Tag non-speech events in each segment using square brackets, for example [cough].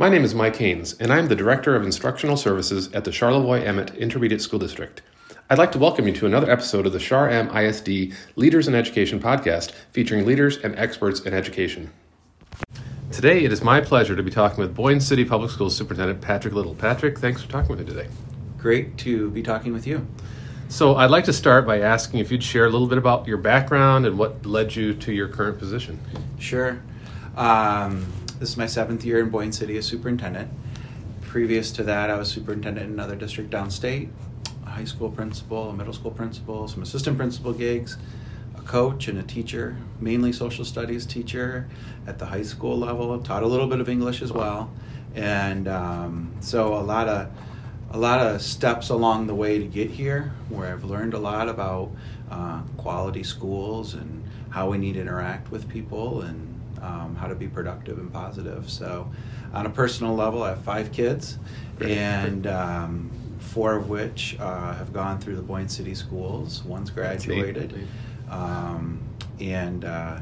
My name is Mike Haynes, and I'm the Director of Instructional Services at the Charlevoix Emmet Intermediate School District. I'd like to welcome you to another episode of the Char-Em ISD Leaders in Education podcast featuring leaders and experts in education. Today, it is my pleasure to be talking with Boyne City Public Schools Superintendent Patrick Little. Patrick, thanks for talking with me today. Great to be talking with you. So, I'd like to start by asking if you'd share a little bit about your background and what led you to your current position. Sure. Um, this is my seventh year in Boyne City as superintendent. Previous to that, I was superintendent in another district downstate, a high school principal, a middle school principal, some assistant principal gigs, a coach, and a teacher, mainly social studies teacher at the high school level. Taught a little bit of English as well, and um, so a lot of a lot of steps along the way to get here, where I've learned a lot about uh, quality schools and how we need to interact with people and um, how to be productive and positive. So, on a personal level, I have five kids, and um, four of which uh, have gone through the Boyne City schools. One's graduated, um, and uh,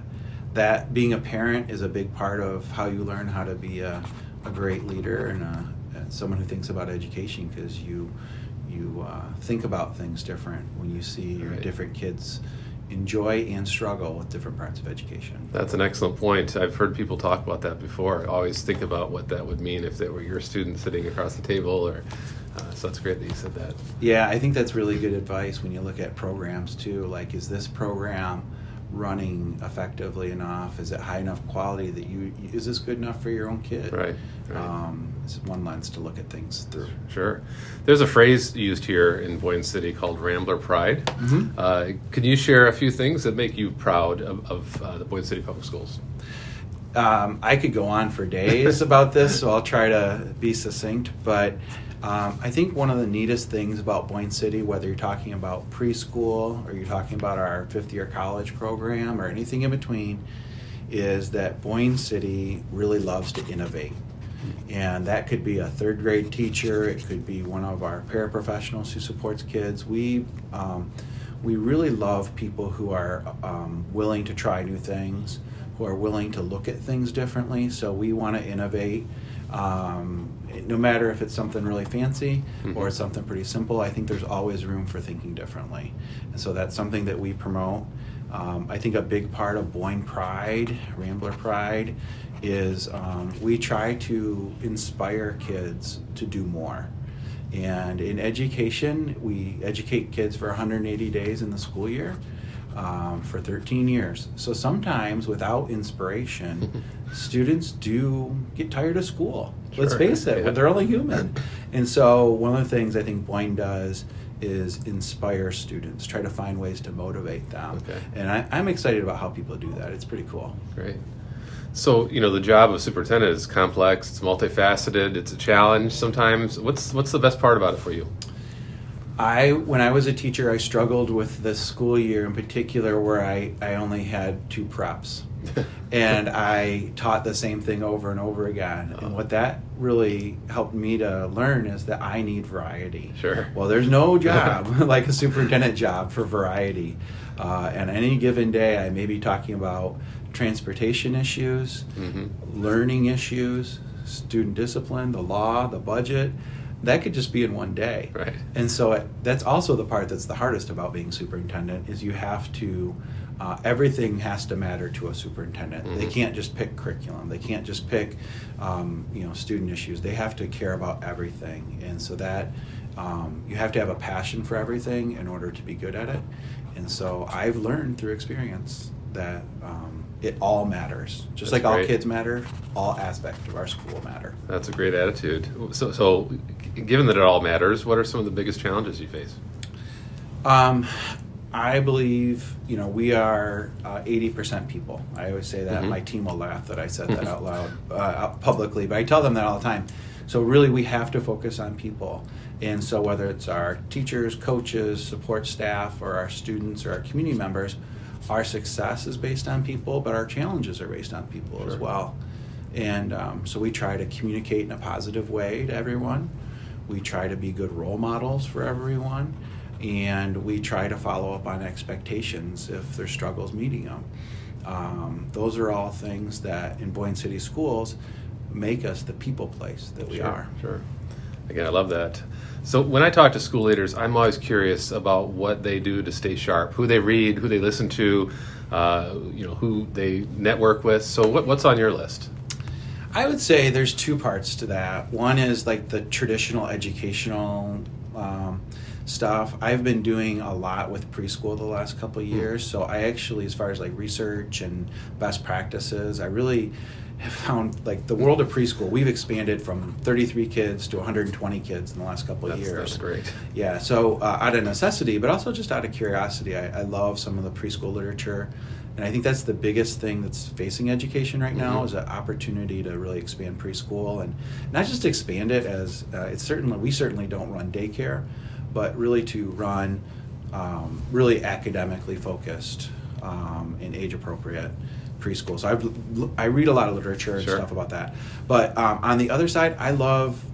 that being a parent is a big part of how you learn how to be a, a great leader and, a, and, someone who thinks about education because you you uh, think about things different when you see your different kids enjoy and struggle with different parts of education. That's an excellent point. I've heard people talk about that before. I always think about what that would mean if they were your student sitting across the table or uh, so it's great that you said that. Yeah, I think that's really good advice when you look at programs too. Like, is this program running effectively enough? Is it high enough quality that you is this good enough for your own kid? Right. right. Um, it's one lens to look at things through. Sure. There's a phrase used here in Boyne City called Rambler Pride. Mm-hmm. Uh, can you share a few things that make you proud of, of uh, the Boyne City Public Schools? Um, I could go on for days about this, so I'll try to be succinct. But um, I think one of the neatest things about Boyne City, whether you're talking about preschool or you're talking about our fifth year college program or anything in between, is that Boyne City really loves to innovate. And that could be a third grade teacher, it could be one of our paraprofessionals who supports kids. We, um, we really love people who are um, willing to try new things, who are willing to look at things differently. So we want to innovate. Um, no matter if it's something really fancy mm-hmm. or it's something pretty simple, I think there's always room for thinking differently. And so that's something that we promote. Um, I think a big part of Boyne Pride, Rambler Pride, is um, we try to inspire kids to do more. And in education, we educate kids for 180 days in the school year um, for 13 years. So sometimes without inspiration, [laughs] students do get tired of school. Sure. Let's face it, yeah. they're only human. and so one of the things I think Boyne does is inspire students, try to find ways to motivate them. Okay. And I, I'm excited about how people do that. It's pretty cool. Great. So you know the job of superintendent is complex. It's multifaceted. It's a challenge sometimes. What's what's the best part about it for you? I when I was a teacher, I struggled with the school year in particular, where I I only had two preps, [laughs] and I taught the same thing over and over again. And what that really helped me to learn is that I need variety. Sure. Well, there's no [laughs] job [laughs] like a superintendent job for variety. Uh, and any given day, I may be talking about transportation issues, mm-hmm. learning issues, student discipline, the law, the budget that could just be in one day. Right. And so it, that's also the part that's the hardest about being superintendent is you have to uh, everything has to matter to a superintendent. Mm-hmm. They can't just pick curriculum. They can't just pick um, you know student issues. They have to care about everything. And so that um, you have to have a passion for everything in order to be good at it. And so I've learned through experience that um, it all matters. Just That's like great. all kids matter, all aspects of our school matter. That's a great attitude. So, so, given that it all matters, what are some of the biggest challenges you face? Um, I believe you know we are uh, eighty uh, percent people. I always say that. Mm-hmm. My team will laugh that I said that out loud uh, publicly, but I tell them that all the time. So really, we have to focus on people. And so whether it's our teachers, coaches, support staff, or our students or our community members, our success is based on people, but our challenges are based on people sure. as well. And um, so we try to communicate in a positive way to everyone. We try to be good role models for everyone. And we try to follow up on expectations if there's struggles meeting them. Um, those are all things that in Boyne City Schools, make us the people place that we sure, are. Sure. Again, I love that. So when I talk to school leaders, I'm always curious about what they do to stay sharp, who they read, who they listen to, uh, you know, who they network with. So what, what's on your list? I would say there's two parts to that. One is like the traditional educational um, stuff. I've been doing a lot with preschool the last couple of years, so I actually, as far as like research and best practices, I really have found like the world of preschool. We've expanded from 33 kids to 120 kids in the last couple of that's, years. That's great. Yeah, so uh, out of necessity, but also just out of curiosity, I, I love some of the preschool literature and I think that's the biggest thing that's facing education right now mm-hmm. is an opportunity to really expand preschool and not just expand it as uh, it's certainly we certainly don't run daycare, but really to run um, really academically focused um, and age appropriate preschool. So I've, I read a lot of literature and sure. stuff about that. But um, on the other side, I love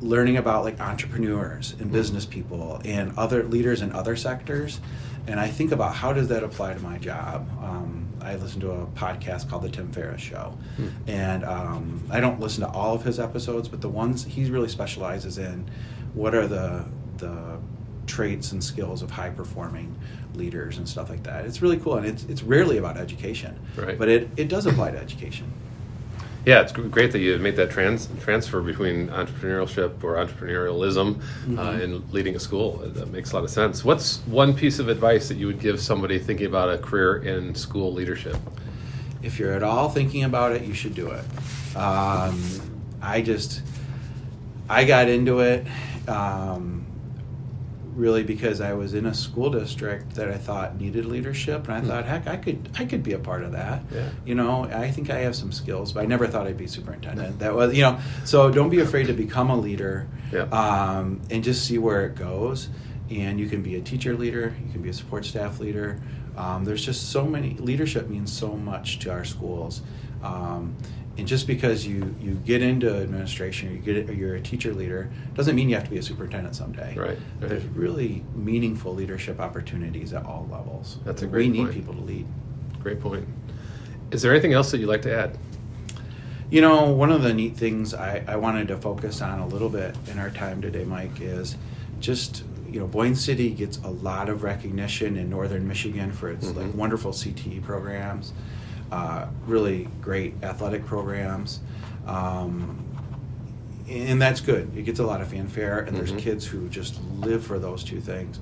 learning about like entrepreneurs and mm-hmm. business people and other leaders in other sectors and I think about how does that apply to my job. Um, I listen to a podcast called The Tim Ferriss Show, hmm. and um, I don't listen to all of his episodes, but the ones he really specializes in, what are the the traits and skills of high performing leaders and stuff like that. It's really cool, and it's it's rarely about education, right. but it it does apply to education. Yeah, it's great that you made that trans transfer between entrepreneurship or entrepreneurialism uh, mm-hmm. uh, and leading a school. That makes a lot of sense. What's one piece of advice that you would give somebody thinking about a career in school leadership? If you're at all thinking about it, you should do it. Um, I just, I got into it. Um, really because I was in a school district that I thought needed leadership, and I hmm. thought, heck, I could I could be a part of that. Yeah. You know, I think I have some skills, but I never thought I'd be superintendent. That was, you know, so don't be afraid to become a leader, yeah. um, and just see where it goes. And you can be a teacher leader, you can be a support staff leader. Um, there's just so many. Leadership means so much to our schools. Um, and just because you you get into administration or you get or you're a teacher leader doesn't mean you have to be a superintendent someday right, right. there's really meaningful leadership opportunities at all levels that's a great we need point. people to lead great point is there anything else that you'd like to add you know one of the neat things I, I wanted to focus on a little bit in our time today mike is just you know boyne city gets a lot of recognition in northern michigan for its mm-hmm. like wonderful cte programs uh, really great athletic programs. Um, and that's good. It gets a lot of fanfare, and there's mm-hmm. kids who just live for those two things.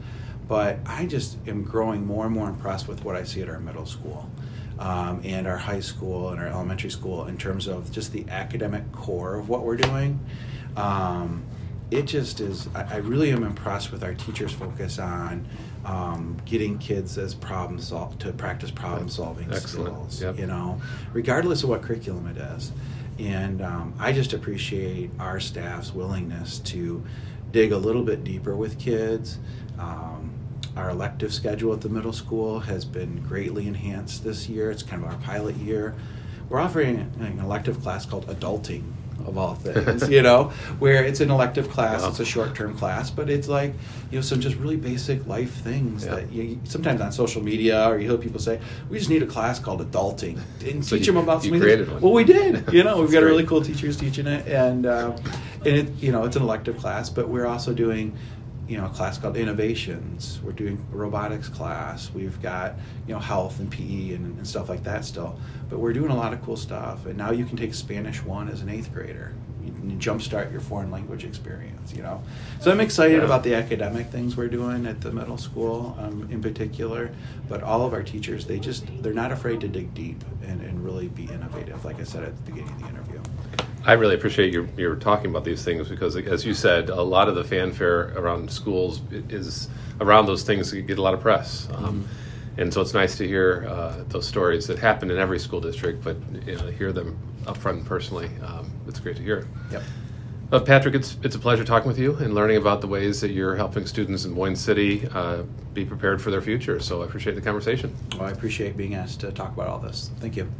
But I just am growing more and more impressed with what I see at our middle school um, and our high school and our elementary school in terms of just the academic core of what we're doing. Um, it just is, I, I really am impressed with our teachers' focus on um, getting kids as problem sol- to practice problem solving skills. Yep. You know, regardless of what curriculum it is, and um, I just appreciate our staff's willingness to dig a little bit deeper with kids. Um, our elective schedule at the middle school has been greatly enhanced this year. It's kind of our pilot year. We're offering an elective class called Adulting, of all things, you know, [laughs] where it's an elective class, yeah. it's a short term class, but it's like, you know, some just really basic life things yeah. that you sometimes on social media or you hear people say, we just need a class called adulting and so teach you, them about some things. Well, we did, [laughs] you know, we've got great. really cool teachers teaching it, and uh, and it, you know, it's an elective class, but we're also doing you know a class called innovations. We're doing a robotics class. We've got you know health and pe and, and, stuff like that still. But we're doing a lot of cool stuff. And now you can take spanish one as an eighth grader. You can jumpstart your foreign language experience you know? So i'm excited about the academic things we're doing at the middle school um, in particular. But all of our teachers they just they're not afraid to dig deep and, and really be innovative like i said at the beginning of the interview I really appreciate your, your talking about these things because, as you said, a lot of the fanfare around schools is around those things that get a lot of press. Um, mm-hmm. And so it's nice to hear uh, those stories that happen in every school district, but you know, hear them up front personally. Um, it's great to hear. Yep. Uh, Patrick, it's, it's a pleasure talking with you and learning about the ways that you're helping students in Boyne City uh, be prepared for their future. So I appreciate the conversation. Well, I appreciate being asked to talk about all this. Thank you.